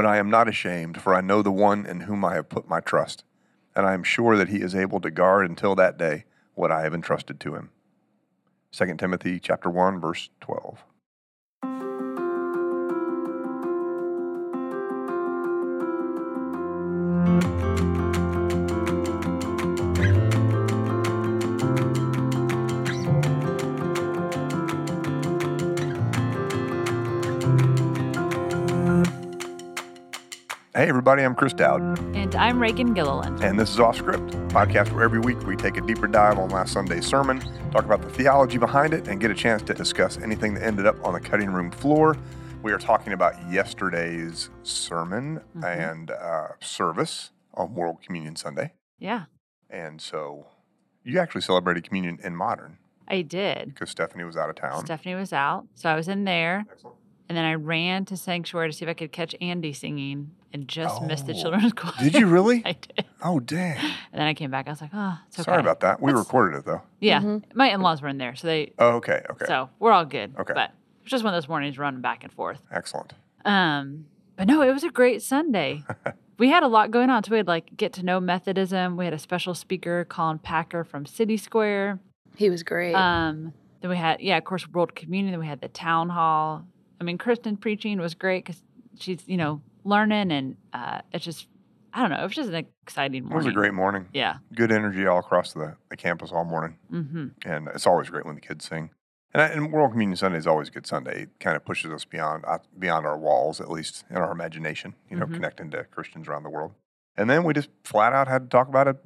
But I am not ashamed, for I know the one in whom I have put my trust, and I am sure that he is able to guard until that day what I have entrusted to him. 2 Timothy chapter 1 verse 12. Hey, everybody, I'm Chris Dowd, And I'm Reagan Gilliland. and this is Off Script, a podcast where every week we take a deeper dive on last Sunday's sermon, talk about the theology behind it, and get a chance to discuss anything that ended up on the cutting room floor. We are talking about yesterday's sermon and uh, service on World Communion Sunday. Yeah, And so you actually celebrated communion in modern I did. because Stephanie was out of town. Stephanie was out. So I was in there. Excellent. And then I ran to Sanctuary to see if I could catch Andy singing and just missed the Oh, children's choir. Did you really? I did. Oh, dang. And then I came back. I was like, oh, it's okay. Sorry about that. We That's- recorded it, though. Yeah. My in laws were in there. So they, Oh, okay. Okay. so we're all good. Okay. But it was just one of those mornings running back and forth. Excellent. Um, but no, it was a great Sunday. we had a lot going on. So we had like get to know Methodism. We had a special speaker, Colin Packer from City Square. He was great. Um, then we had, yeah, of course, World Communion. Then we had the town hall. I mean, Kristen preaching was great because she's, you know, learning and uh, it's just, I don't know, it was just an exciting morning. It was a great morning. Yeah. Good energy all across the, the campus all morning. Mm-hmm. And it's always great when the kids sing. And, I, and World Communion Sunday is always a good Sunday. It kind of pushes us beyond out- beyond our walls, at least in our imagination, you know, Mhm. connecting to Christians around the world. And then we just flat out had to talk about a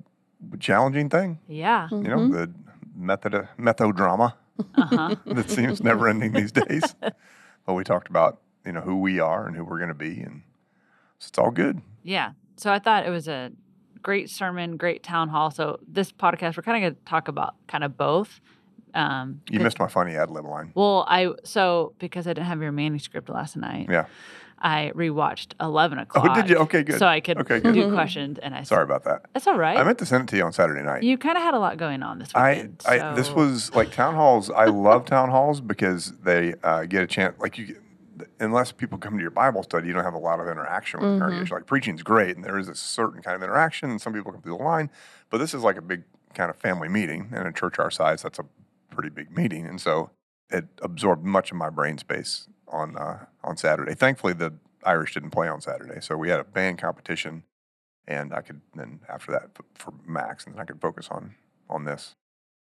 challenging thing, Yeah. you know, Mhm. the method, methodrama Uh-huh. that seems never ending these days. But we talked about, you know, who we are and who we're going to be. And so it's all good. yeah. So I thought it was a great sermon, great town hall. So this podcast, we're kind of going to talk about kind of both. Um, You missed my funny ad lib line. Well, I so because I didn't have your manuscript last night. Yeah. I rewatched Eleven O'clock. Oh, did you? Okay, good. So I could Okay, good. do questions, and I. Sorry about that. That's all right. I meant to send it to you on Saturday night. you kind of had a lot going on this I, weekend. I this so- was like town halls. I love town halls because they uh, get a chance. Like you, get, unless people come to your Bible study, you don't have a lot of interaction with the Mhm. congregation. Like preaching's great, and there is a certain kind of interaction, and some people come through the line. But this is like a big kind of family meeting, and a church our size, that's a pretty big meeting, and so it absorbed much of my brain space on uh, on Saturday. Thankfully, the Irish didn't play on Saturday, so we had a band competition, and I could then after that for Max, and then I could focus on on this.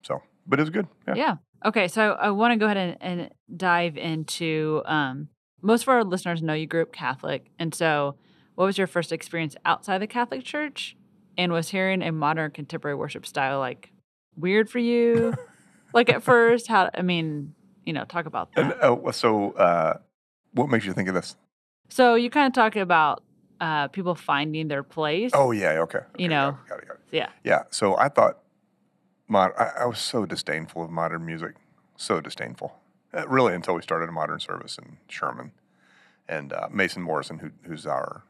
So, but it was good. Yeah. yeah. Okay, so I want to go ahead and, and dive into. Um, most of our listeners know you grew up Catholic, and so what was your first experience outside the Catholic Church? And was hearing a modern contemporary worship style like weird for you? like at first, how? I mean, you know, talk about that. And uh, so, uh, what makes you think of this? So you kind of talk about uh, people finding their place. Oh yeah, okay. okay, You got know. it, got it, got it. yeah, Yeah. So I thought, mod- I, I was so disdainful of modern music, so disdainful. Uh, really, until we started a modern service in Sherman, and uh, Mason Morrison, who, who's our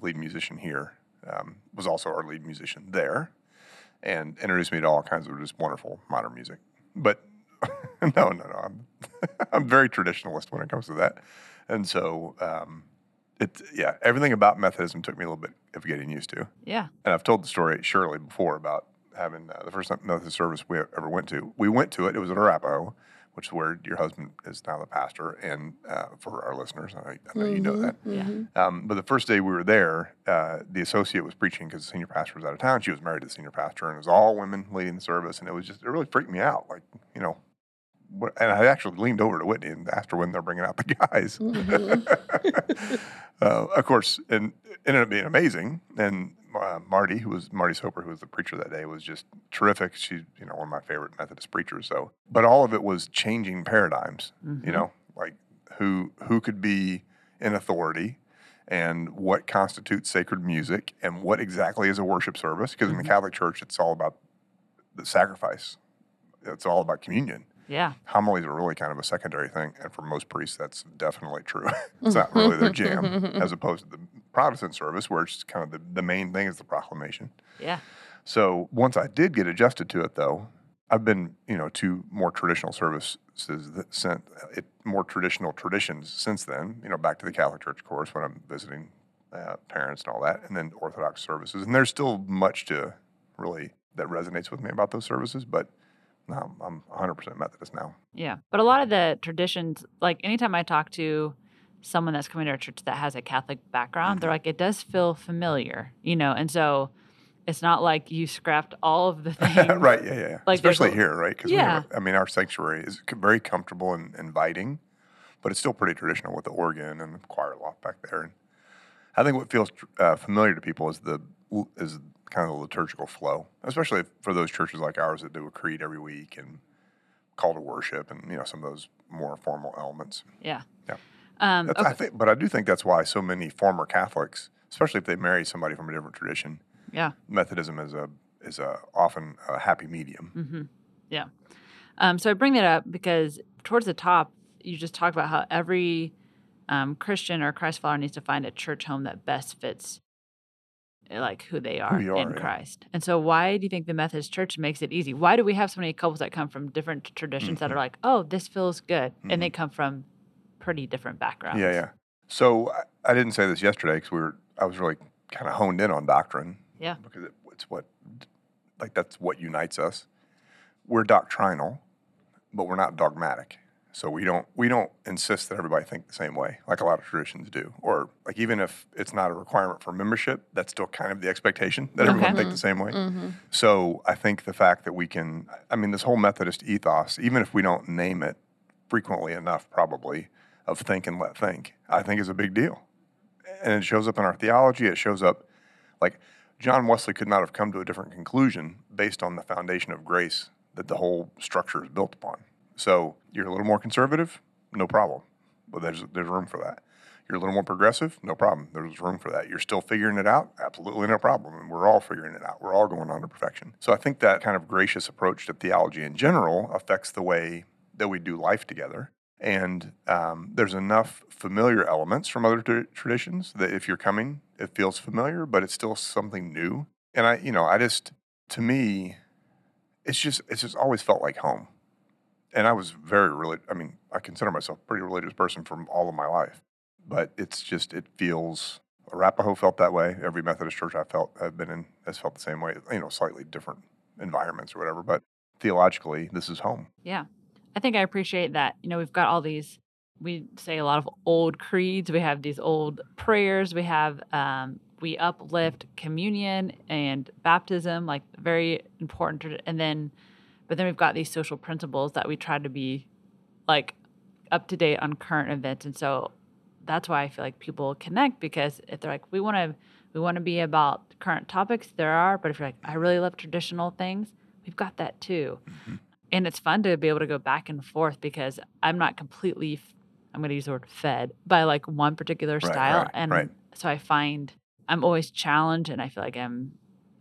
lead musician here, um, was also our lead musician there, and introduced me to all kinds of just wonderful modern music. But no, no, no, I'm I'm very traditionalist when it comes to that, and so. Um, it, yeah, everything about Methodism took me a little bit of getting used to yeah, and I've told the story Shirley before about having uh, the first Methodist service we ever went to. We went to it. It was at Arapaho, which is where your husband is now the pastor. And uh, for our listeners, I, I know you know that. Yeah. Mhm. Um, but the first day we were there, uh, the associate was preaching because the senior pastor was out of town. She was married to the senior pastor, and it was all women leading the service. And it was just, it really freaked me out. Like, you know, what, and I actually leaned over to Whitney and asked her when they're bringing out the guys. Mhm. uh, of course, and it ended up being amazing. And uh, Marty, who was Marty Soper, who was the preacher that day, was just terrific. She's you know one of my favorite Methodist preachers. So, but all of it was changing paradigms. Mhm. You know, like who who could be in authority. And what constitutes sacred music, and what exactly is a worship service? Because in the Mhm. Catholic Church, it's all about the sacrifice. It's all about communion yeah, homilies are really kind of a secondary thing, and for most priests, that's definitely true. it's not really their jam, as opposed to the Protestant service, where it's kind of the, the main thing is the proclamation. yeah, So once I did get adjusted to it, though, I've been, you know, to more traditional services, that sent it more traditional traditions since then. You know, back to the Catholic Church, of course, when I'm visiting uh, parents and all that, and then Orthodox services. And there's still much to really that resonates with me about those services, but no, I'm 100% Methodist now. Yeah. But a lot of the traditions, like anytime I talk to someone that's coming to a church that has a Catholic background, they're like, it does feel familiar, you know? And so it's not like you scrapped all of the things. right. Yeah. Yeah. yeah. Like Especially here, right? Because Yeah. I mean, our sanctuary is very comfortable and inviting, but it's still pretty traditional with the organ and the choir loft back there. And I think what feels uh, familiar to people is the is kind of the liturgical flow, especially for those churches like ours that do a creed every week and call to worship and you know some of those more formal elements. Yeah. Yeah. Um, okay. I think, but I do think that's why so many former Catholics, especially if they marry somebody from a different tradition, yeah. Methodism is a is a often a happy medium. hmm Yeah. Um, so I bring that up because towards the top, you just talk about how every um, Christian or Christ follower needs to find a church home that best fits uh, like who they are, you are, in yeah. Christ. And so why do you think the Methodist Church makes it easy? Why do we have so many couples that come from different traditions that Mhm. are like, oh, this feels good, and they come from pretty different backgrounds? Yeah, yeah. So I, I didn't say this yesterday because we were I was really kind of honed in on doctrine. Yeah. Because it, it's what like that's what unites us. We're doctrinal, but we're not dogmatic. So we don't we don't insist that everybody think the same way, like a lot of traditions do. Or like even if it's not a requirement for membership, that's still kind of the expectation that everyone Okay. think the same way. Mm-hmm. So I think the fact that we can, I mean, this whole Methodist ethos, even if we don't name it frequently enough, probably, of think and let think, I think is a big deal. And it shows up in our theology. It shows up like John Wesley could not have come to a different conclusion based on the foundation of grace that the whole structure is built upon. So you're a little more conservative, no problem. But there's, there's room for that. You're a little more progressive, no problem. There's room for that. You're still figuring it out, absolutely no problem. And we're all figuring it out. We're all going on to perfection. So I think that kind of gracious approach to theology in general affects the way that we do life together. And um, there's enough familiar elements from other tra- traditions that if you're coming, it feels familiar, but it's still something new. And I, you know, I just, to me, it's just, it's just always felt like home. And I was very really, I mean, I consider myself a pretty religious person from all of my life, but it's just, it feels, Arapaho felt that way. Every Methodist church I felt, I've been in has felt the same way, you know, slightly different environments or whatever. But theologically, this is home. Yeah. I think I appreciate that. You know, we've got all these, we say a lot of old creeds, we have these old prayers, we have, um, we uplift communion and baptism, like very important. And then, but then we've got these social principles that we try to be like up to date on current events. And so that's why I feel like people connect because if they're like, we want to, we want to be about current topics, there are. But if you're like, I really love traditional things, we've got that too and it's fun to be able to go back and forth because I'm not completely I'm going to use the word fed by like one particular Right, style. right, and right. so I find I'm always challenged and I feel like I'm,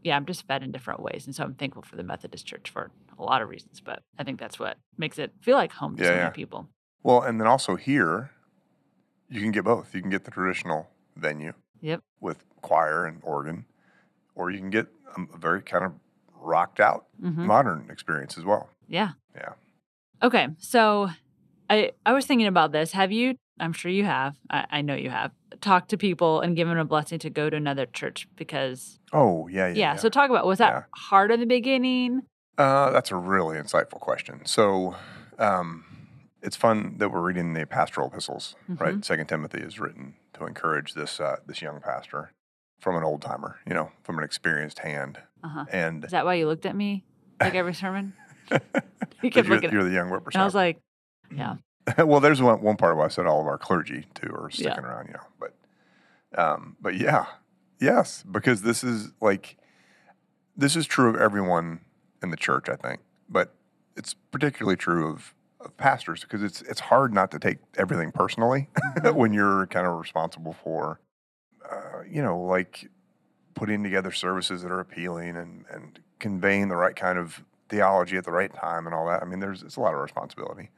yeah, I'm just fed in different ways. And so I'm thankful for the Methodist Church for a lot of reasons, but I think that's what makes it feel like home to Yeah, so many yeah. people. Well, and then also here, you can get both. You can get the traditional venue Yep. with choir and organ, or you can get um, a very kind of rocked out hmm modern experience as well. Yeah. Yeah. Okay. So I, I was thinking about this. Have you, I'm sure you have, I, I know you have, talked to people and given a blessing to go to another church because Oh, yeah, yeah. Yeah. So talk about was that Yeah. hard in the beginning? Uh, that's a really insightful question. So, um, it's fun that we're reading the pastoral epistles, Mm-hmm. right? Second Timothy is written to encourage this uh, this young pastor from an old timer, you know, from an experienced hand, Uh huh. and Is that why you looked at me like every sermon? You kept you're, looking. you're the young and I was like, yeah, well, there's one, one part of why I said all of our clergy too are sticking around, you know. But um, but yeah, yes, because this is like this is true of everyone in the church, I think. But it's particularly true of, of pastors because it's it's hard not to take everything personally when you're kind of responsible for uh, you know, like putting together services that are appealing and, and conveying the right kind of theology at the right time and all that. I mean, there's it's a lot of responsibility.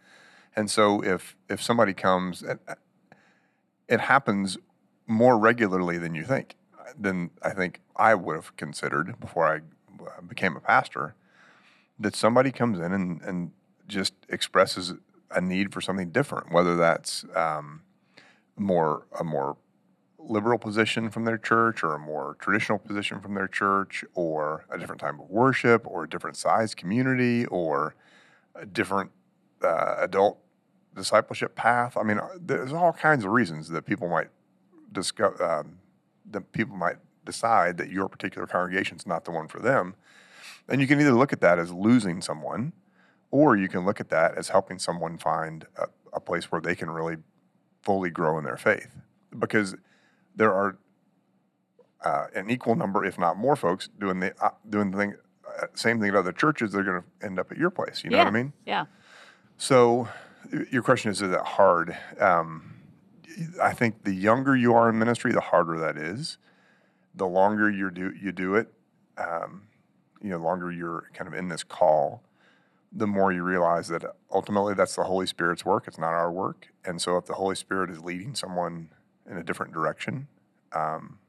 And so if if somebody comes, and uh, it happens more regularly than you think. Than I think I would have considered before I uh, became a pastor. That somebody comes in and, and just expresses a need for something different, whether that's um, more a more liberal position from their church or a more traditional position from their church or a different type of worship or a different size community or a different uh, adult discipleship path. I mean, uh, there's all kinds of reasons that people might discuss, um, that people might decide that your particular congregation is not the one for them. And you can either look at that as losing someone, or you can look at that as helping someone find a, a place where they can really fully grow in their faith. Because there are uh, an equal number, if not more, folks doing the uh, doing the thing, uh, same thing at other churches. They're going to end up at your place. You know what I mean? Yeah. So, your question is: Is that hard? Um, I think the younger you are in ministry, the harder that is. The longer you do you do it, um, you know, the longer you're kind of in this call, the more you realize that ultimately that's the Holy Spirit's work. It's not our work. And so, if the Holy Spirit is leading someone in a different direction, um,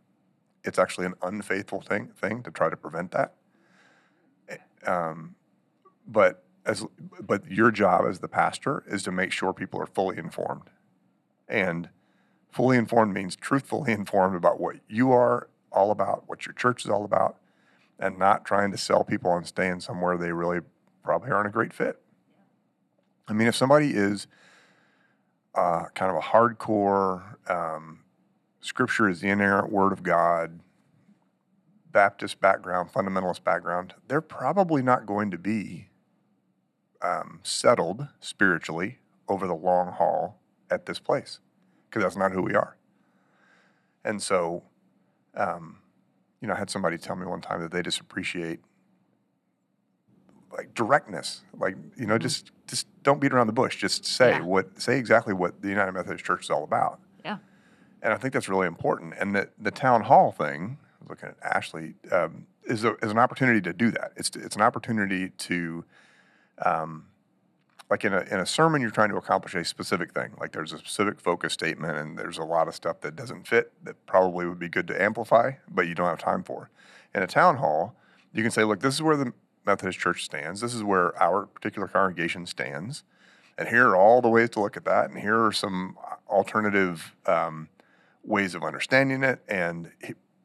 it's actually an unfaithful thing thing to try to prevent that. Eh, Um, but as but your job as the pastor is to make sure people are fully informed, and fully informed means truthfully informed about what you are all about, what your church is all about, and not trying to sell people on staying somewhere they really probably aren't a great fit. I mean, if somebody is uh, kind of a hardcore um, scripture is the inerrant word of God, Baptist background, fundamentalist background, they're probably not going to be um, settled spiritually over the long haul at this place because that's not who we are. And so, um, you know, I had somebody tell me one time that they just appreciate like directness, like you know, just just don't beat around the bush. Just say Yeah. what, say exactly what the United Methodist Church is all about. Yeah. And I think that's really important. And the the town hall thing, looking at Ashley, um, is a, is an opportunity to do that. It's it's an opportunity to, um, like in a in a sermon, you're trying to accomplish a specific thing. Like there's a specific focus statement, and there's a lot of stuff that doesn't fit that probably would be good to amplify, but you don't have time for. In a town hall, you can say, look, this is where the Methodist Church stands. This is where our particular congregation stands. And here are all the ways to look at that. And here are some alternative um, ways of understanding it. And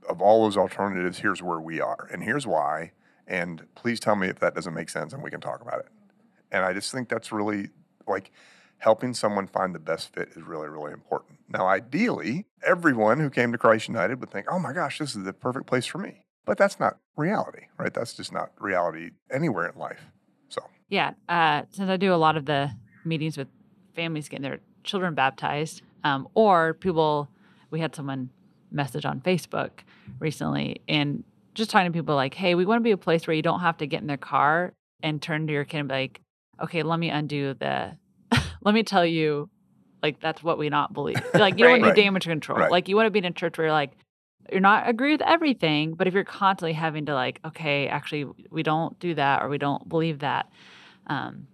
of all those alternatives, here's where we are. And here's why. And please tell me if that doesn't make sense and we can talk about it. And I just think that's really like helping someone find the best fit is really, really important. Now, ideally, everyone who came to Christ United would think, oh my gosh, this is the perfect place for me. But that's not reality, right? That's just not reality anywhere in life. So, Yeah. Uh, since I do a lot of the meetings with families getting their children baptized, um, or people, we had someone message on Facebook recently and just talking to people like, hey, we want to be a place where you don't have to get in their car and turn to your kid and be like, okay, let me undo the, let me tell you, like, that's what we not believe. Like, you don't want to do damage control. Right. Like, you want to be in a church where you're like, you're not agree with everything, but if you're constantly having to like, okay, actually, we don't do that or we don't believe that, um,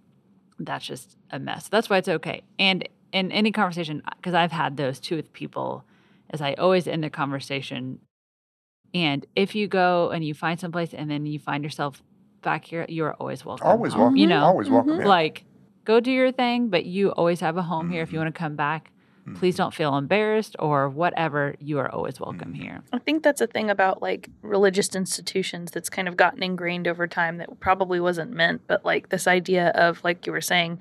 that's just a mess. That's why it's okay. And in any conversation, because I've had those too with people, is I always end the conversation. And if you go and you find someplace and then you find yourself back here, you are always welcome. always home, welcome. You know, always welcome. Mhm. yeah. like go do your thing, but you always have a home here. If you want to come back, please don't feel embarrassed or whatever. You are always welcome Mhm. here. I think that's a thing about like religious institutions that's kind of gotten ingrained over time that probably wasn't meant, but like this idea of, like you were saying,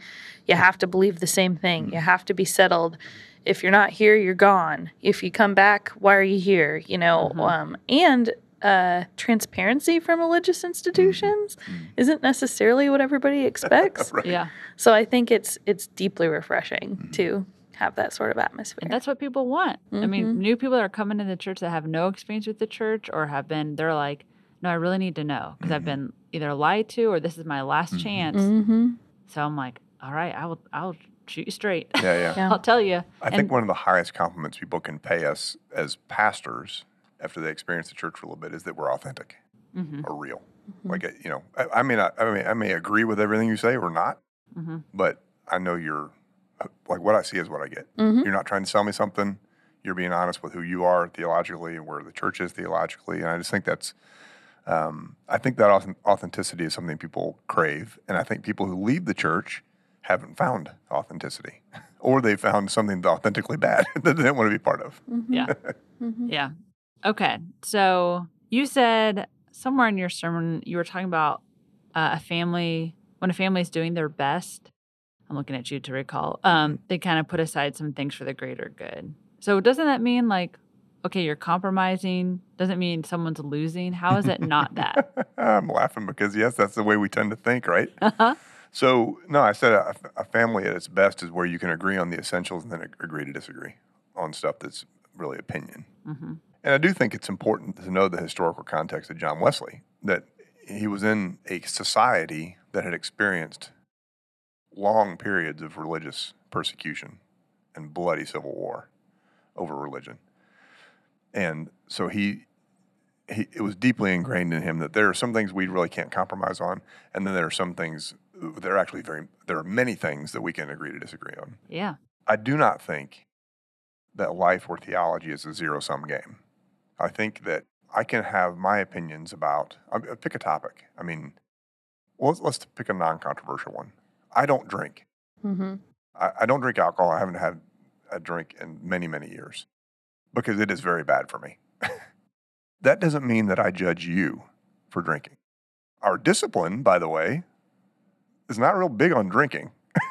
you have to believe the same thing, you have to be settled. If you're not here, you're gone. If you come back, why are you here? You know, Mhm. um, and uh, transparency from religious institutions Mhm. isn't necessarily what everybody expects. Right. Yeah. So I think it's it's deeply refreshing Mhm. to have that sort of atmosphere. And that's what people want. I mean, Mhm. new people that are coming to the church that have no experience with the church or have been, they're like, no, I really need to know because I've Mhm. been either lied to or this is my last Mhm. chance. mm-hmm. So I'm like, all right, I will, I'll shoot you straight. Yeah, yeah. Yeah. I'll tell you. I think one of the highest compliments people can pay us as pastors after they experience the church for a little bit is that we're authentic hmm or real. Like, you know, I, I may not, I may, I may agree with everything you say or not, but I know you're, like, what I see is what I get. Mm-hmm. You're not trying to sell me something. You're being honest with who you are theologically and where the church is theologically. And I just think that's, um, I think that authenticity is something people crave. And I think people who leave the church haven't found authenticity or they found something authentically bad that they didn't want to be part of. Mm-hmm. Yeah. Mhm. Yeah. Okay. So you said somewhere in your sermon you were talking about uh, a family when a family is doing their best. I'm looking at you to recall. Um, they kind of put aside some things for the greater good. So doesn't that mean like, okay, you're compromising? Doesn't mean someone's losing? How is it not that? I'm laughing because yes, that's the way we tend to think, right? Uh-huh. So no, I said a, a family at its best is where you can agree on the essentials and then agree to disagree on stuff that's really opinion. hmm And I do think it's important to know the historical context of John Wesley, that he was in a society that had experienced long periods of religious persecution and bloody civil war over religion. And so he, he it was deeply ingrained in him that there are some things we really can't compromise on, and then there are some things there are actually very there are many things that we can agree to disagree on. Yeah. I do not think that life or theology is a zero sum game. I think that I can have my opinions about, I pick a topic. I mean, well, let's, let's pick a non controversial one. I don't drink. Mhm. I, I don't drink alcohol. I haven't had a drink in many, many years because it is very bad for me. that doesn't mean that I judge you for drinking. Our discipline, by the way, is not real big on drinking.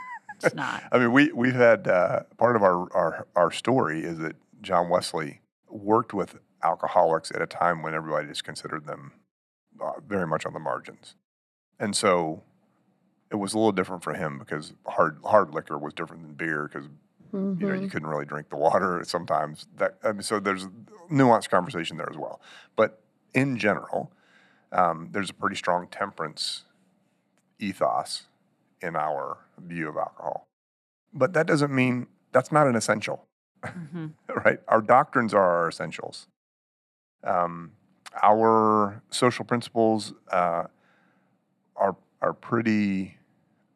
It's not. I mean, we we've had uh, part of our, our our story is that John Wesley worked with alcoholics at a time when everybody just considered them uh, very much on the margins, and so it was a little different for him because hard hard liquor was different than beer because you know you Mhm. couldn't really drink the water sometimes. That I mean, so there's nuanced conversation there as well, but in general, um, there's a pretty strong temperance ethos in our view of alcohol. But that doesn't mean that's not an essential, hmm right? Our doctrines are our essentials. Um, our social principles uh, are are pretty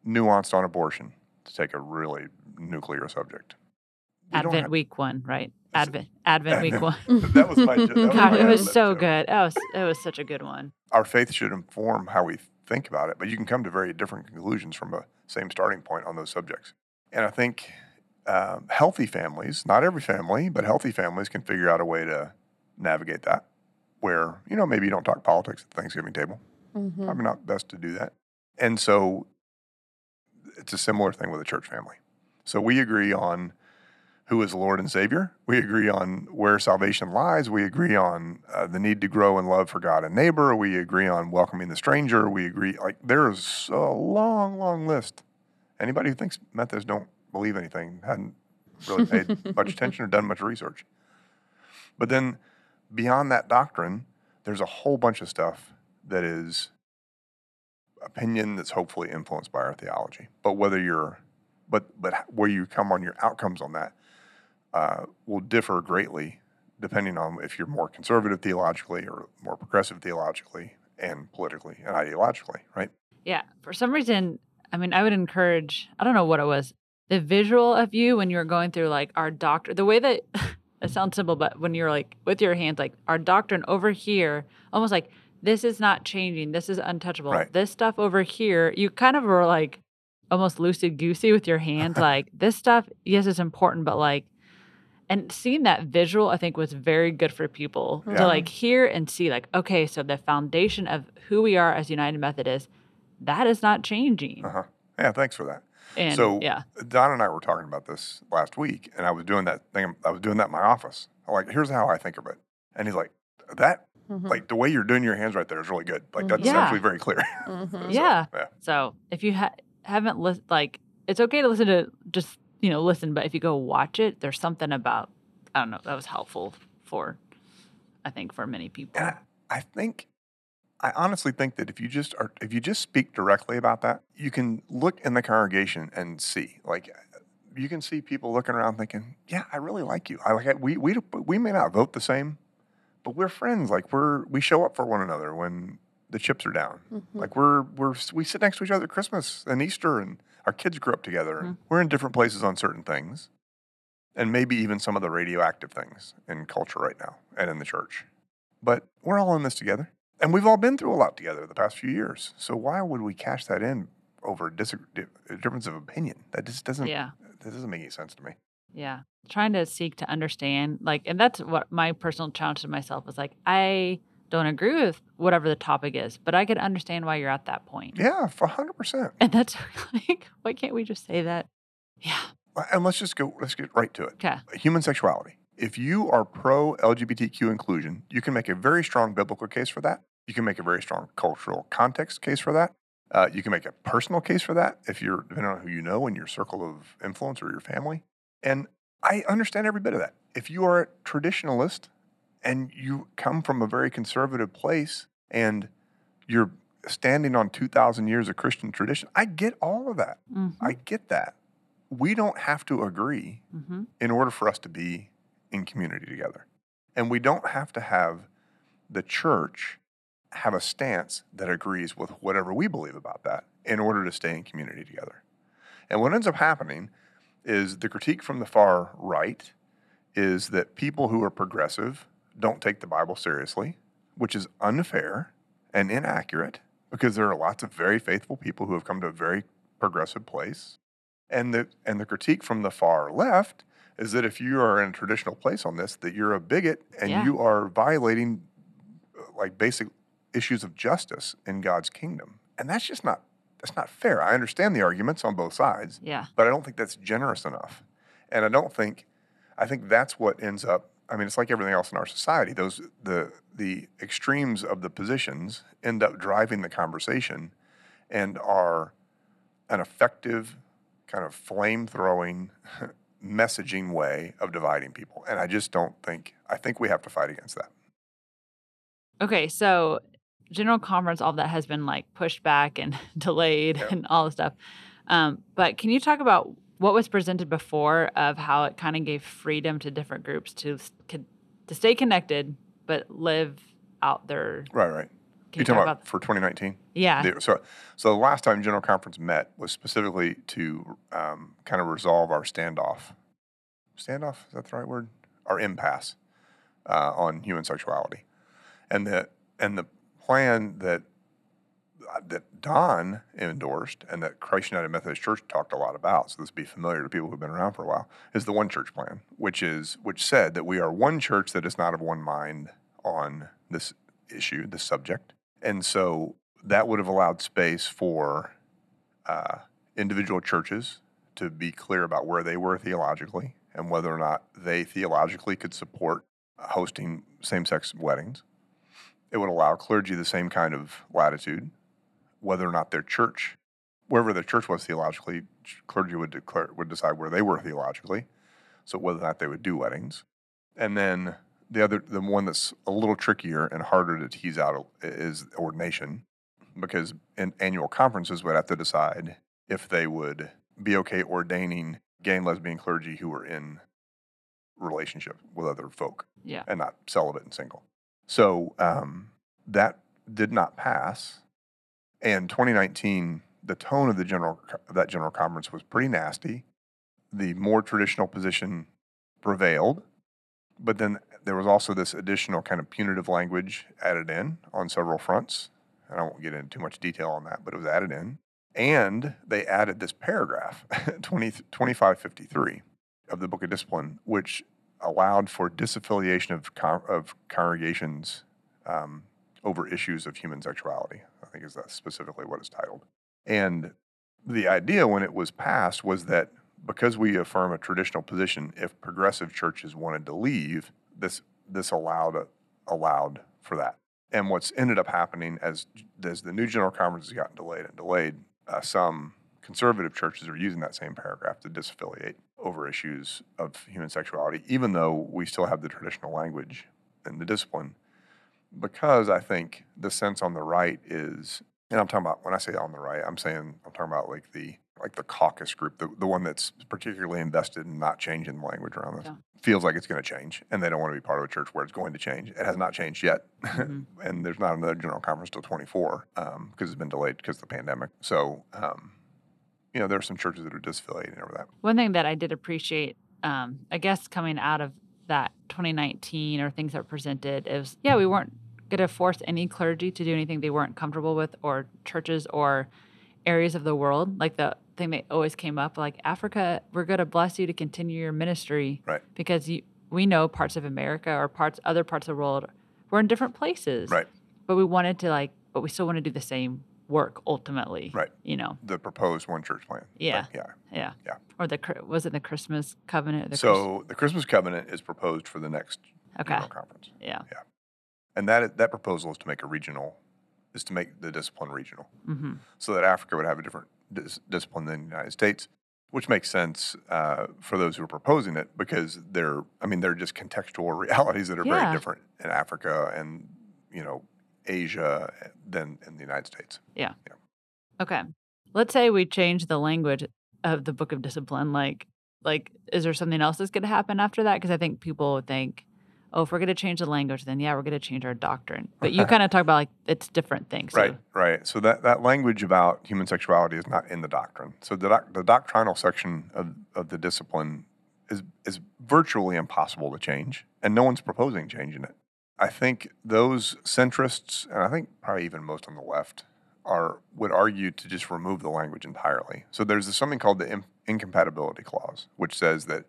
nuanced on abortion. To take a really nuclear subject, We Advent have- week one, right? Advent Advent week one. that was my. that was God, my it was so joke. good. Oh, it was such a good one. Our faith should inform how we think about it, but you can come to very different conclusions from a same starting point on those subjects. And I think um, healthy families, not every family, but healthy families can figure out a way to navigate that. Where you know maybe you don't talk politics at the Thanksgiving table. Mhm. Probably not best to do that. And so it's a similar thing with a church family. So we agree on who is Lord and Savior. We agree on where salvation lies. We agree on uh, the need to grow in love for God and neighbor. We agree on welcoming the stranger. We agree, like, there's a long, long list. Anybody who thinks Methodists don't believe anything hadn't really paid much attention or done much research. But then beyond that doctrine, there's a whole bunch of stuff that is opinion that's hopefully influenced by our theology. But whether you're, but but where you come on your outcomes on that uh, will differ greatly depending on if you're more conservative theologically or more progressive theologically and politically and ideologically, right? Yeah. For some reason, I mean, I would encourage, I don't know what it was, the visual of you when you were going through like our doctor, the way that it sounds simple, but when you're like with your hands, like our doctrine over here, almost like this is not changing. This is untouchable. Right. This stuff over here, you kind of were like almost loosey goosey with your hands. like this stuff, yes, it's important, but like, and seeing that visual, I think was very good for people Yeah. to like hear and see, like, okay, so the foundation of who we are as United Methodists, that is not changing. Uh huh. Yeah, thanks for that. And so yeah, Don and I were talking about this last week, and I was doing that thing. I was doing that in my office. I'm like, here's how I think of it, and he's like, that Mhm. like the way you're doing your hands right there is really good. Like that's Mm-hmm. Yeah. actually very clear. Mhm. So, Yeah. yeah. so if you ha- haven't listened, like, it's okay to listen to just you know listen, but if you go watch it, there's something about I don't know that was helpful for I think for many people. And I, I think, I honestly think that if you just are, if you just speak directly about that, you can look in the congregation and see, like, you can see people looking around thinking, "Yeah, I really like you. I like it. We we we may not vote the same, but we're friends. Like we're we show up for one another when the chips are down. Mhm. Like we're we're we sit next to each other at Christmas and Easter, and our kids grew up together. and We're in different places on certain things, and maybe even some of the radioactive things in culture right now and in the church. But we're all in this together, and we've all been through a lot together the past few years. So why would we cash that in over a, dis- a difference of opinion? That just doesn't yeah, that doesn't make any sense to me. Yeah. Trying to seek to understand, like, and that's what my personal challenge to myself is like, I don't agree with whatever the topic is, but I could understand why you're at that point. Yeah, for hundred percent. And that's like, why can't we just say that? Yeah. And let's just go. Let's get right to it. Okay. Human sexuality. If you are pro LGBTQ inclusion, you can make a very strong biblical case for that. You can make a very strong cultural context case for that. Uh, you can make a personal case for that if you're depending on who you know in your circle of influence or your family. And I understand every bit of that. If you are a traditionalist and you come from a very conservative place and you're standing on 2,000 years of Christian tradition, I get all of that. Mhm. I get that. We don't have to agree Mhm. in order for us to be in community together. And we don't have to have the church have a stance that agrees with whatever we believe about that in order to stay in community together. And what ends up happening is the critique from the far right is that people who are progressive don't take the Bible seriously, which is unfair and inaccurate because there are lots of very faithful people who have come to a very progressive place. And the and the critique from the far left is that if you are in a traditional place on this, that you're a bigot and Yeah. you are violating uh, like basic issues of justice in God's kingdom. And that's just not that's not fair. I understand the arguments on both sides, Yeah. but I don't think that's generous enough. And I don't think I think that's what ends up I mean it's like everything else in our society. Those the the extremes of the positions end up driving the conversation and are an effective kind of flame throwing messaging way of dividing people. And I just don't think I think we have to fight against that. Okay. So, general conference, all that has been like pushed back and delayed Yep. and all the stuff. Um, but can you talk about what was presented before of how it kind of gave freedom to different groups to to stay connected but live out their? Right, right. Can you you talking talk about, for 2019? Yeah. The- so, so the last time General Conference met was specifically to um, kind of resolve our standoff. Standoff is that the right word? Our impasse uh, on human sexuality, and the and the plan that uh, that Don endorsed and that Christ United Methodist Church talked a lot about. So this will be familiar to people who've been around for a while. Is the one church plan, which is which said that we are one church that is not of one mind on this issue, this subject, and so that would have allowed space for uh, individual churches to be clear about where they were theologically and whether or not they theologically could support hosting same sex weddings. It would allow clergy the same kind of latitude, whether or not their church, wherever their church was theologically, clergy would declare would decide where they were theologically, so whether or not they would do weddings. And then the other, the one that's a little trickier and harder to tease out is ordination, because in annual conferences would have to decide if they would be okay ordaining gay and lesbian clergy who were in relationship with other folk Yeah. and not celibate and single. So um, that did not pass. And 2019, the tone of the general that general conference was pretty nasty. The more traditional position prevailed, but then there was also this additional kind of punitive language added in on several fronts. And I won't get into too much detail on that, but it was added in. And they added this paragraph, 20, 2553 of the Book of Discipline, which allowed for disaffiliation of, con- of congregations um, over issues of human sexuality. I think is that specifically what it's titled. And the idea when it was passed was that because we affirm a traditional position, if progressive churches wanted to leave, this this allowed allowed for that. And what's ended up happening as as the new general conference has gotten delayed and delayed, uh, some conservative churches are using that same paragraph to disaffiliate over issues of human sexuality, even though we still have the traditional language and the discipline. Because I think the sense on the right is, and I'm talking about when I say on the right, I'm saying I'm talking about like the like the caucus group, the, the one that's particularly invested in not changing the language around this. Yeah. Feels like it's going to change, and they don't want to be part of a church where it's going to change. It has not changed yet, Mhm. and there's not another general conference till 24 because it's been delayed because of the pandemic. So, um, you know, there are some churches that are disaffiliating over that. One thing that I did appreciate, um, I guess, coming out of that 2019 or things that were presented is, yeah, we weren't going to force any clergy to do anything they weren't comfortable with, or churches or areas of the world. Like the thing that always came up like Africa, we're going to bless you to continue your ministry Right. because you, we know parts of America or parts other parts of the world we're in different places. Right. But we wanted to like but we still want to do the same work ultimately. Right. You know. The proposed one church plan. Yeah. Like, yeah. Yeah. Yeah. Or the was it the Christmas covenant? The So the Christmas covenant is proposed for the next okay. general conference. Yeah. Yeah. And that that proposal is to make a regional, is to make the discipline regional, Mm-hmm. so that Africa would have a different dis- discipline than the United States, which makes sense uh, for those who are proposing it because they're, I mean, they're just contextual realities that are Yeah. very different in Africa and you know Asia than in the United States. Yeah. Okay. Let's say we change the language of the book of discipline. Like, like, is there something else that's going to happen after that? Because I think people would think, oh, if we're going to change the language, then yeah, we're going to change our doctrine. But you kind of talk about like it's different things. so- Right, right. So that, that language about human sexuality is not in the doctrine. So the, doc, the doctrinal section of, of the discipline is, is virtually impossible to change, and no one's proposing changing it. I think those centrists, and I think probably even most on the left, are would argue to just remove the language entirely. So there's this, something called the in, incompatibility clause, which says that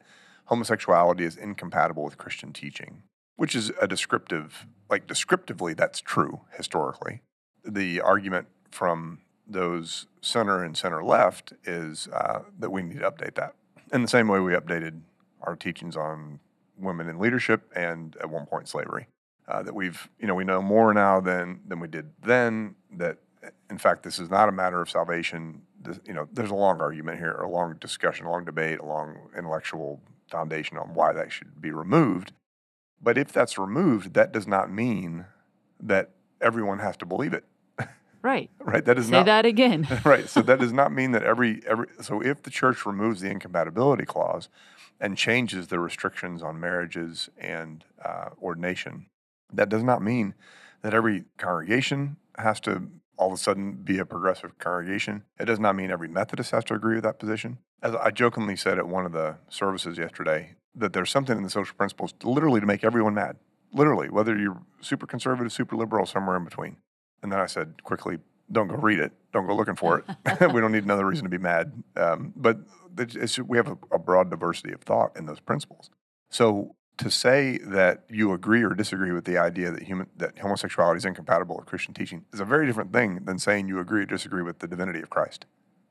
homosexuality is incompatible with Christian teaching, which is a descriptive, like descriptively, that's true historically the argument from those center and center left is uh, that we need to update that in the same way we updated our teachings on women in leadership and at one point slavery. Uh, that we've, you know, we know more now than than we did then. That in fact, this is not a matter of salvation. This, you know, there's a long argument here, a long discussion, a long debate, a long intellectual foundation on why that should be removed. But if that's removed, that does not mean that everyone has to believe it Right. right? That is Say not say that again. right. So that does not mean that every every. So if the church removes the incompatibility clause and changes the restrictions on marriages and uh, ordination, that does not mean that every congregation has to all of a sudden be a progressive congregation. It does not mean every Methodist has to agree with that position. As I jokingly said at one of the services yesterday, that there's something in the social principles literally to make everyone mad. Literally, whether you're super conservative, super liberal, somewhere in between. And then I said quickly, don't go read it. Don't go looking for it. we don't need another reason to be mad. Um, but we have a, a broad diversity of thought in those principles. So to say that you agree or disagree with the idea that human that homosexuality is incompatible with Christian teaching is a very different thing than saying you agree or disagree with the divinity of Christ.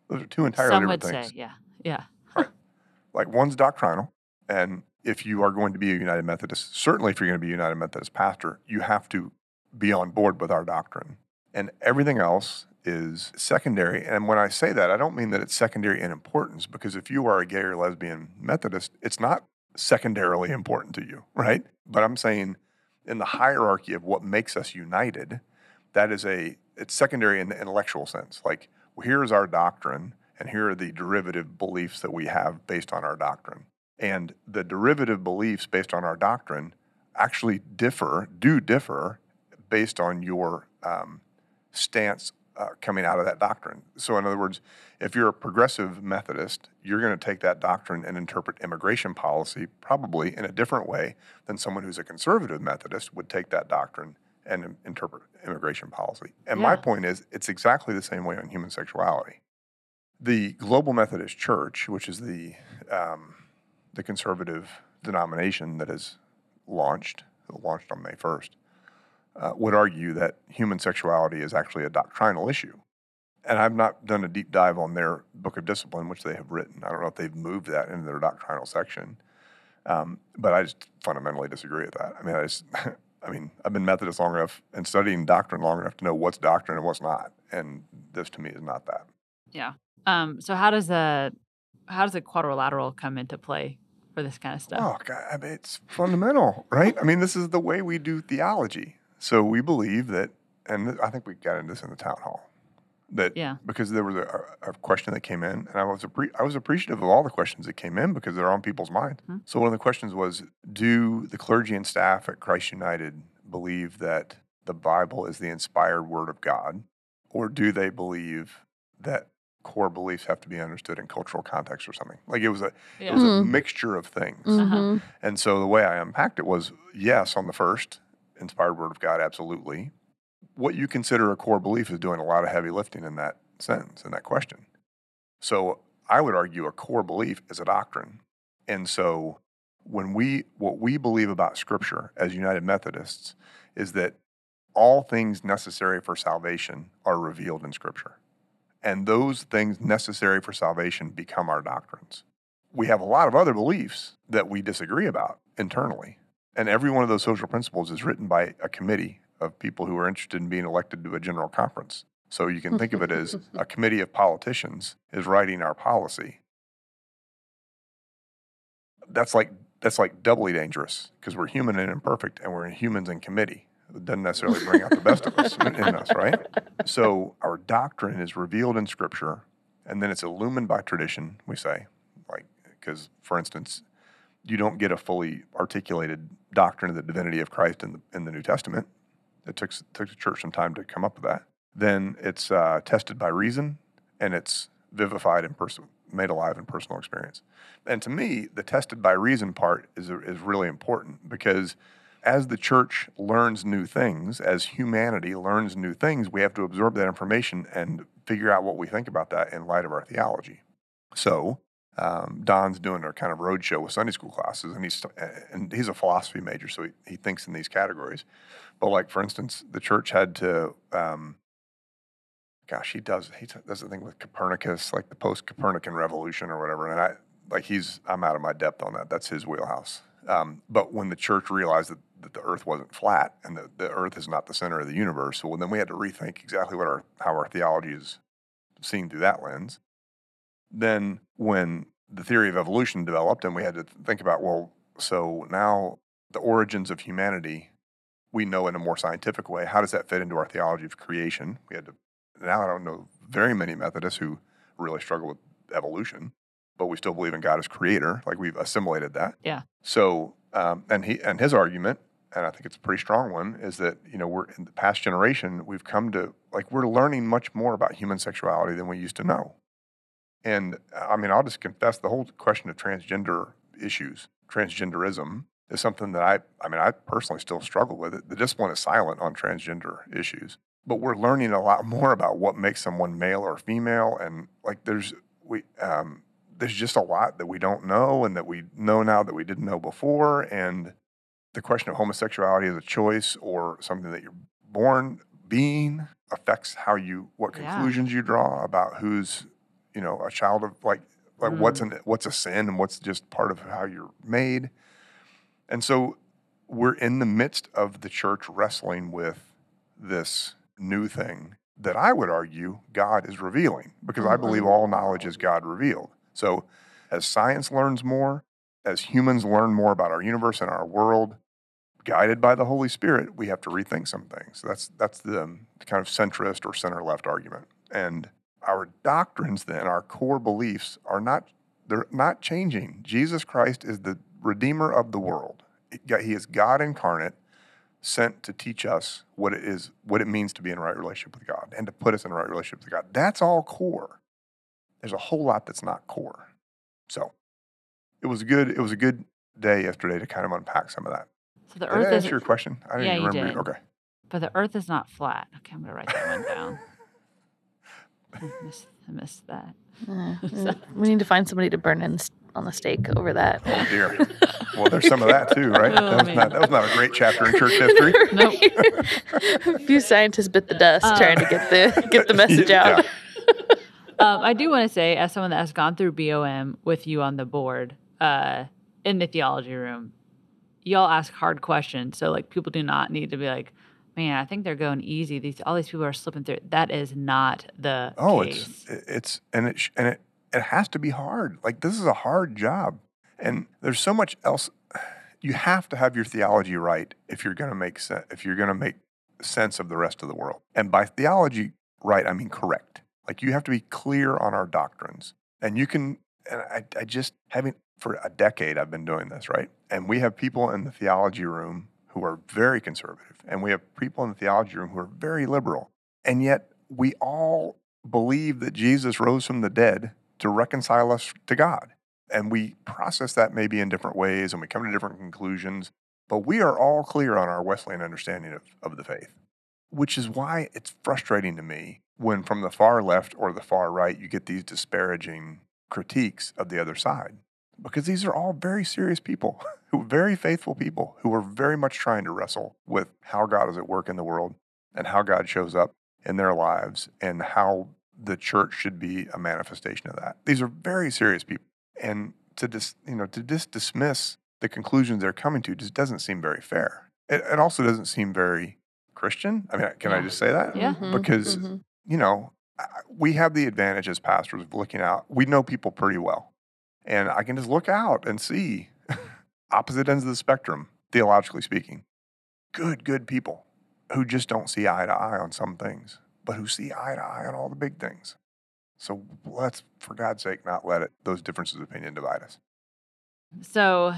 Those are two entirely Some would different say, things. yeah, yeah. Like one's doctrinal, and if you are going to be a United Methodist, certainly if you're going to be a United Methodist pastor, you have to be on board with our doctrine. And everything else is secondary. And when I say that, I don't mean that it's secondary in importance, because if you are a gay or lesbian Methodist, it's not secondarily important to you, right? But I'm saying in the hierarchy of what makes us united, that is a it's secondary in the intellectual sense. Like, well, here's our doctrine, and here are the derivative beliefs that we have based on our doctrine. And the derivative beliefs based on our doctrine actually differ, do differ, based on your um, stance uh, coming out of that doctrine. So, in other words, if you're a progressive Methodist, you're going to take that doctrine and interpret immigration policy probably in a different way than someone who's a conservative Methodist would take that doctrine and interpret immigration policy. And my point is, it's exactly the same way on human sexuality. The Global Methodist Church, which is the um, the conservative denomination that is launched, launched on May first, uh, would argue that human sexuality is actually a doctrinal issue. And I've not done a deep dive on their book of discipline, which they have written. I don't know if they've moved that into their doctrinal section, um, but I just fundamentally disagree with that. I mean, I just, I mean, I've been Methodist long enough and studying doctrine long enough to know what's doctrine and what's not, and this to me is not that. Yeah. Um, so how does the how does the quadrilateral come into play for this kind of stuff? Oh, God, I mean, it's fundamental, right? I mean, this is the way we do theology. So we believe that, and I think we got into this in the town hall, that Yeah. because there was a, a question that came in, and I was appre- I was appreciative of all the questions that came in because they're on people's mind. Mhm. So one of the questions was, do the clergy and staff at Christ United believe that the Bible is the inspired Word of God, or do they believe that core beliefs have to be understood in cultural context or something? Like it was a it was a Mhm. mixture of things. Mhm. And so the way I unpacked it was yes, on the first, inspired word of God, absolutely. What you consider a core belief is doing a lot of heavy lifting in that sentence, in that question. So I would argue, a core belief is a doctrine. And so when we what we believe about scripture as United Methodists is that all things necessary for salvation are revealed in scripture. And those things necessary for salvation become our doctrines. We have a lot of other beliefs that we disagree about internally. And every one of those social principles is written by a committee of people who are interested in being elected to a general conference. So you can think of it as a committee of politicians is writing our policy. That's like that's like doubly dangerous because we're human and imperfect, and we're humans in committee. It doesn't necessarily bring out the best of us in us, right? So our doctrine is revealed in Scripture, and then it's illumined by tradition. We say, like, because for instance, you don't get a fully articulated doctrine of the divinity of Christ in the in the New Testament. It took took the church some time to come up with that. Then it's uh, tested by reason, and it's vivified and person made alive in personal experience. And to me, the tested by reason part is is really important because as the church learns new things, as humanity learns new things, we have to absorb that information and figure out what we think about that in light of our theology. So um, Don's doing a kind of roadshow with Sunday school classes, and he's and he's a philosophy major, so he, he thinks in these categories. But like for instance, the church had to, um, gosh, he does he does the thing with Copernicus, like the post Copernican revolution or whatever, and I like he's I'm out of my depth on that. That's his wheelhouse. Um, but when the church realized that, that the Earth wasn't flat and that the Earth is not the center of the universe, well, then we had to rethink exactly what our how our theology is seen through that lens. Then when the theory of evolution developed, and we had to think about, well, so now the origins of humanity we know in a more scientific way. How does that fit into our theology of creation? We had to. Now I don't know very many Methodists who really struggle with evolution, but we still believe in God as creator. Like we've assimilated that. Yeah. So, um, and he and his argument, and I think it's a pretty strong one, is that you know we're in the past generation we've come to like we're learning much more about human sexuality than we used to know. And I mean, I'll just confess the whole question of transgender issues, transgenderism, is something that I, I mean, I personally still struggle with it. The discipline is silent on transgender issues, but we're learning a lot more about what makes someone male or female, and like there's we um, there's just a lot that we don't know, and that we know now that we didn't know before, and the question of homosexuality as a choice or something that you're born being affects how you what Yeah. conclusions you draw about who's you know a child of like like what's an what's a sin and what's just part of how you're made and so we're in the midst of the church wrestling with this new thing that I would argue God is revealing because I believe all knowledge is God revealed. So as science learns more, as humans learn more about our universe and our world, guided by the Holy Spirit, we have to rethink some things. That's that's the um, kind of centrist or center left argument. And our doctrines then, our core beliefs are not they're not changing. Jesus Christ is the redeemer of the world. He is God incarnate, sent to teach us what it is, what it means to be in right relationship with God and to put us in a right relationship with God. That's all core. There's a whole lot that's not core. So it was good. It was a good day yesterday to kind of unpack some of that. So the Did Earth is, your question? I didn't Yeah, even you did. Okay. but the Earth is not flat. Okay, I'm gonna write that one down. I missed, I missed that. Uh, we need to find somebody to burn in on the stake over that. Oh dear. well, there's some of that too, right? Oh, that, was not, that was not a great chapter in church history. Nope. a few scientists bit the dust Uh, trying to get the get the message Yeah. out. Um, I do want to say, as someone that has gone through BOM with you on the board uh, in the theology room, y'all ask hard questions. So, like, people do not need to be like, "Man, I think they're going easy. These all these people are slipping through." That is not the Oh, case. it's it's and it sh- and it it has to be hard. Like this is a hard job, and there's so much else. You have to have your theology right if you're going to make sense. If you're going to make sense of the rest of the world, and by theology right, I mean correct. Like you have to be clear on our doctrines, and you can. And I, I just having for a decade I've been doing this right, and we have people in the theology room who are very conservative, and we have people in the theology room who are very liberal, and yet we all believe that Jesus rose from the dead to reconcile us to God. And we process that maybe in different ways and we come to different conclusions, but we are all clear on our Wesleyan understanding of, of the faith, which is why it's frustrating to me when from the far left or the far right you get these disparaging critiques of the other side because these are all very serious people, who very faithful people who are very much trying to wrestle with how God is at work in the world and how God shows up in their lives and how the church should be a manifestation of that. These are very serious people. And to dis, you know, to just dismiss the conclusions they're coming to just doesn't seem very fair. It, it also doesn't seem very Christian. I mean, can I just say that? Yeah. Mhm, Because mhm. you know, we have the advantage as pastors of looking out. We know people pretty well. And I can just look out and see opposite ends of the spectrum, theologically speaking. Good, good people who just don't see eye to eye on some things, but who see eye to eye on all the big things. So let's, for God's sake, not let it, those differences of opinion divide us. So,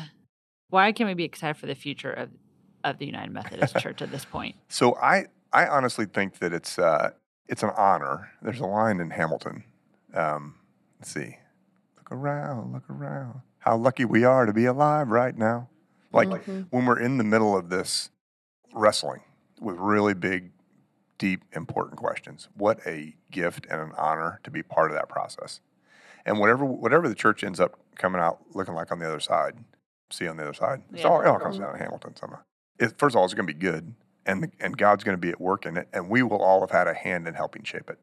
why can we be excited for the future of of the United Methodist Church at this point? So I, I honestly think that it's, uh, it's an honor. There's a line in Hamilton. Um, let's see. Look around, look around. How lucky we are to be alive right now. Like Mhm. when we're in the middle of this wrestling with really big, deep, important questions. What a gift and an honor to be part of that process. And whatever whatever the church ends up coming out looking like on the other side, see on the other side. It's all, it all comes down to Hamilton somehow. It, first of all, it's going to be good, and the, and God's going to be at work in it, and we will all have had a hand in helping shape it.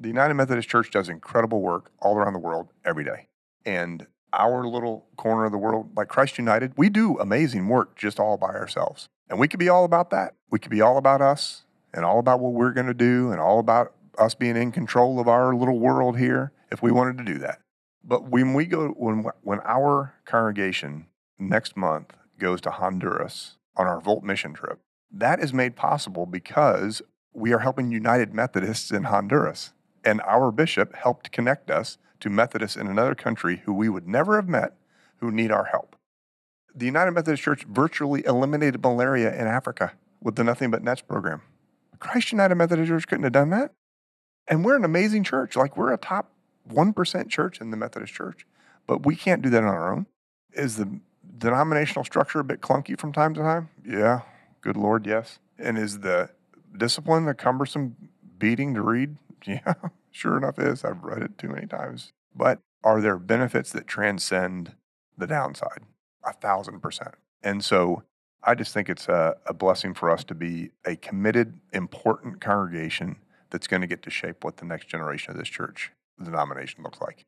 The United Methodist Church does incredible work all around the world every day, and our little corner of the world, like Christ United, we do amazing work just all by ourselves. And we could be all about that. We could be all about us and all about what we're going to do and all about us being in control of our little world here if we wanted to do that. But when we go, when, when our congregation next month goes to Honduras on our Volt mission trip, that is made possible because we are helping United Methodists in Honduras. And our bishop helped connect us to Methodists in another country who we would never have met who need our help. The United Methodist Church virtually eliminated malaria in Africa with the Nothing But Nets program. Christ United Methodist Church couldn't have done that. And we're an amazing church. Like we're a top 1% church in the Methodist Church, but we can't do that on our own. Is the denominational structure a bit clunky from time to time? Yeah. Good Lord, yes. And is the discipline a cumbersome beating to read? Yeah, sure enough is. I've read it too many times. But are there benefits that transcend the downside? A thousand percent. And so I just think it's a, a blessing for us to be a committed, important congregation that's going to get to shape what the next generation of this church, denomination, looks like.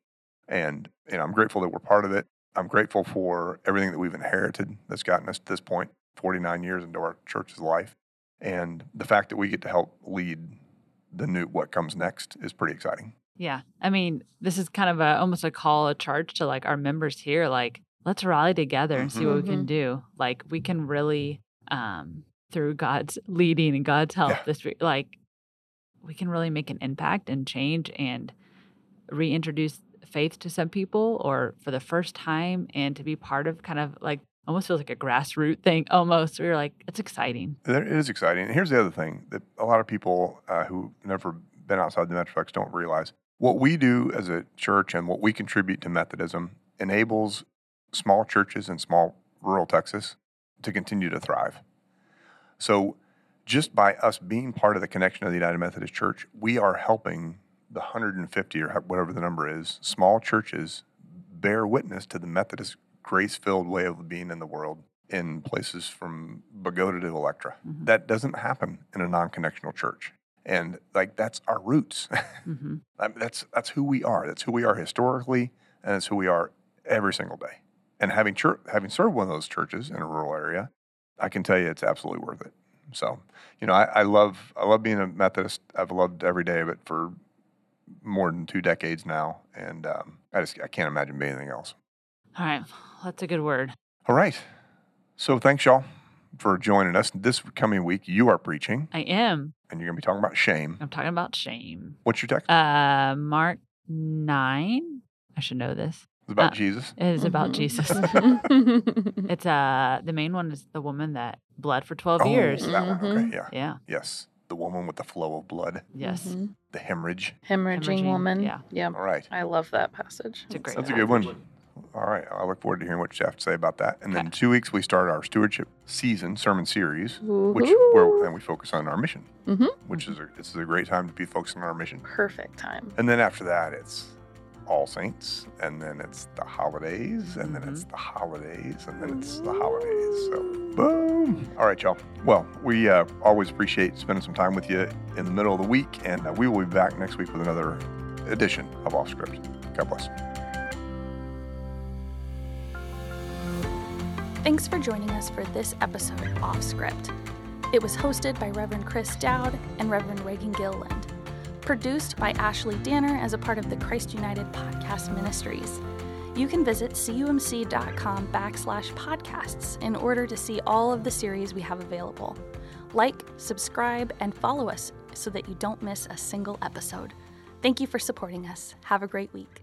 And you know, I'm grateful that we're part of it. I'm grateful for everything that we've inherited that's gotten us to this point, 49 years into our church's life. And the fact that we get to help lead the new what comes next is pretty exciting. Yeah. I mean, this is kind of a almost a call, a charge to like our members here. Like, let's rally together and see what we can Mhm. do. Like, we can really, um, through God's leading and God's help, Yeah. this week, like, we can really make an impact and change and reintroduce faith to some people or for the first time and to be part of kind of like almost feels like a grassroots thing almost. We were like, it's exciting. It is exciting. And here's the other thing that a lot of people uh, who never been outside the Metroplex don't realize. What we do as a church and what we contribute to Methodism enables small churches in small rural Texas to continue to thrive. So, just by us being part of the connection of the United Methodist Church, we are helping the 150 or whatever the number is, small churches bear witness to the Methodist grace filled way of being in the world in places from Bogota to Electra. Mhm. That doesn't happen in a non connectional church. And like that's our roots. hmm I mean, that's that's who we are. That's who we are historically, and that's who we are every single day. And having church, having served one of those churches in a rural area, I can tell you it's absolutely worth it. So, you know, I, I love I love being a Methodist. I've loved every day of it for more than two decades now, and um, I just I can't imagine being anything else. All right. That's a good word. All right. So thanks y'all for joining us. This coming week, you are preaching, I am. and you're gonna be talking about shame. I'm talking about shame. What's your text? Uh, Mark 9. I should know this. It's about uh, Jesus. It is about Mhm. Jesus. It's uh the main one is the woman that bled for 12 Oh, years. that one. Mhm. Okay, yeah. Yeah. Yes, the woman with the flow of blood, Yes. Mhm. the hemorrhage. Hemorrhaging, Hemorrhaging, woman. yeah. Yep. All right, I love that passage. It's a great that's a good one. All right, I look forward to hearing what you have to say about that. And then in two weeks, we start our stewardship season sermon series, which Woohoo. where and we focus on our mission, Mhm. which is a, this is a great time to be focused on our mission. Perfect time. And then after that, it's All Saints, and then it's the holidays, and then it's the holidays, and then it's the holidays. So, boom. All right, y'all. Well, we uh, always appreciate spending some time with you in the middle of the week, and uh, we will be back next week with another edition of Off Script. God bless. Thanks for joining us for this episode of Off Script. It was hosted by Reverend Chris Dowd and Reverend Reagan Gilliland. Produced by Ashley Danner as a part of the Christ United Podcast Ministries. You can visit cumc.com backslash podcasts in order to see all of the series we have available. Like, subscribe, and follow us so that you don't miss a single episode. Thank you for supporting us. Have a great week.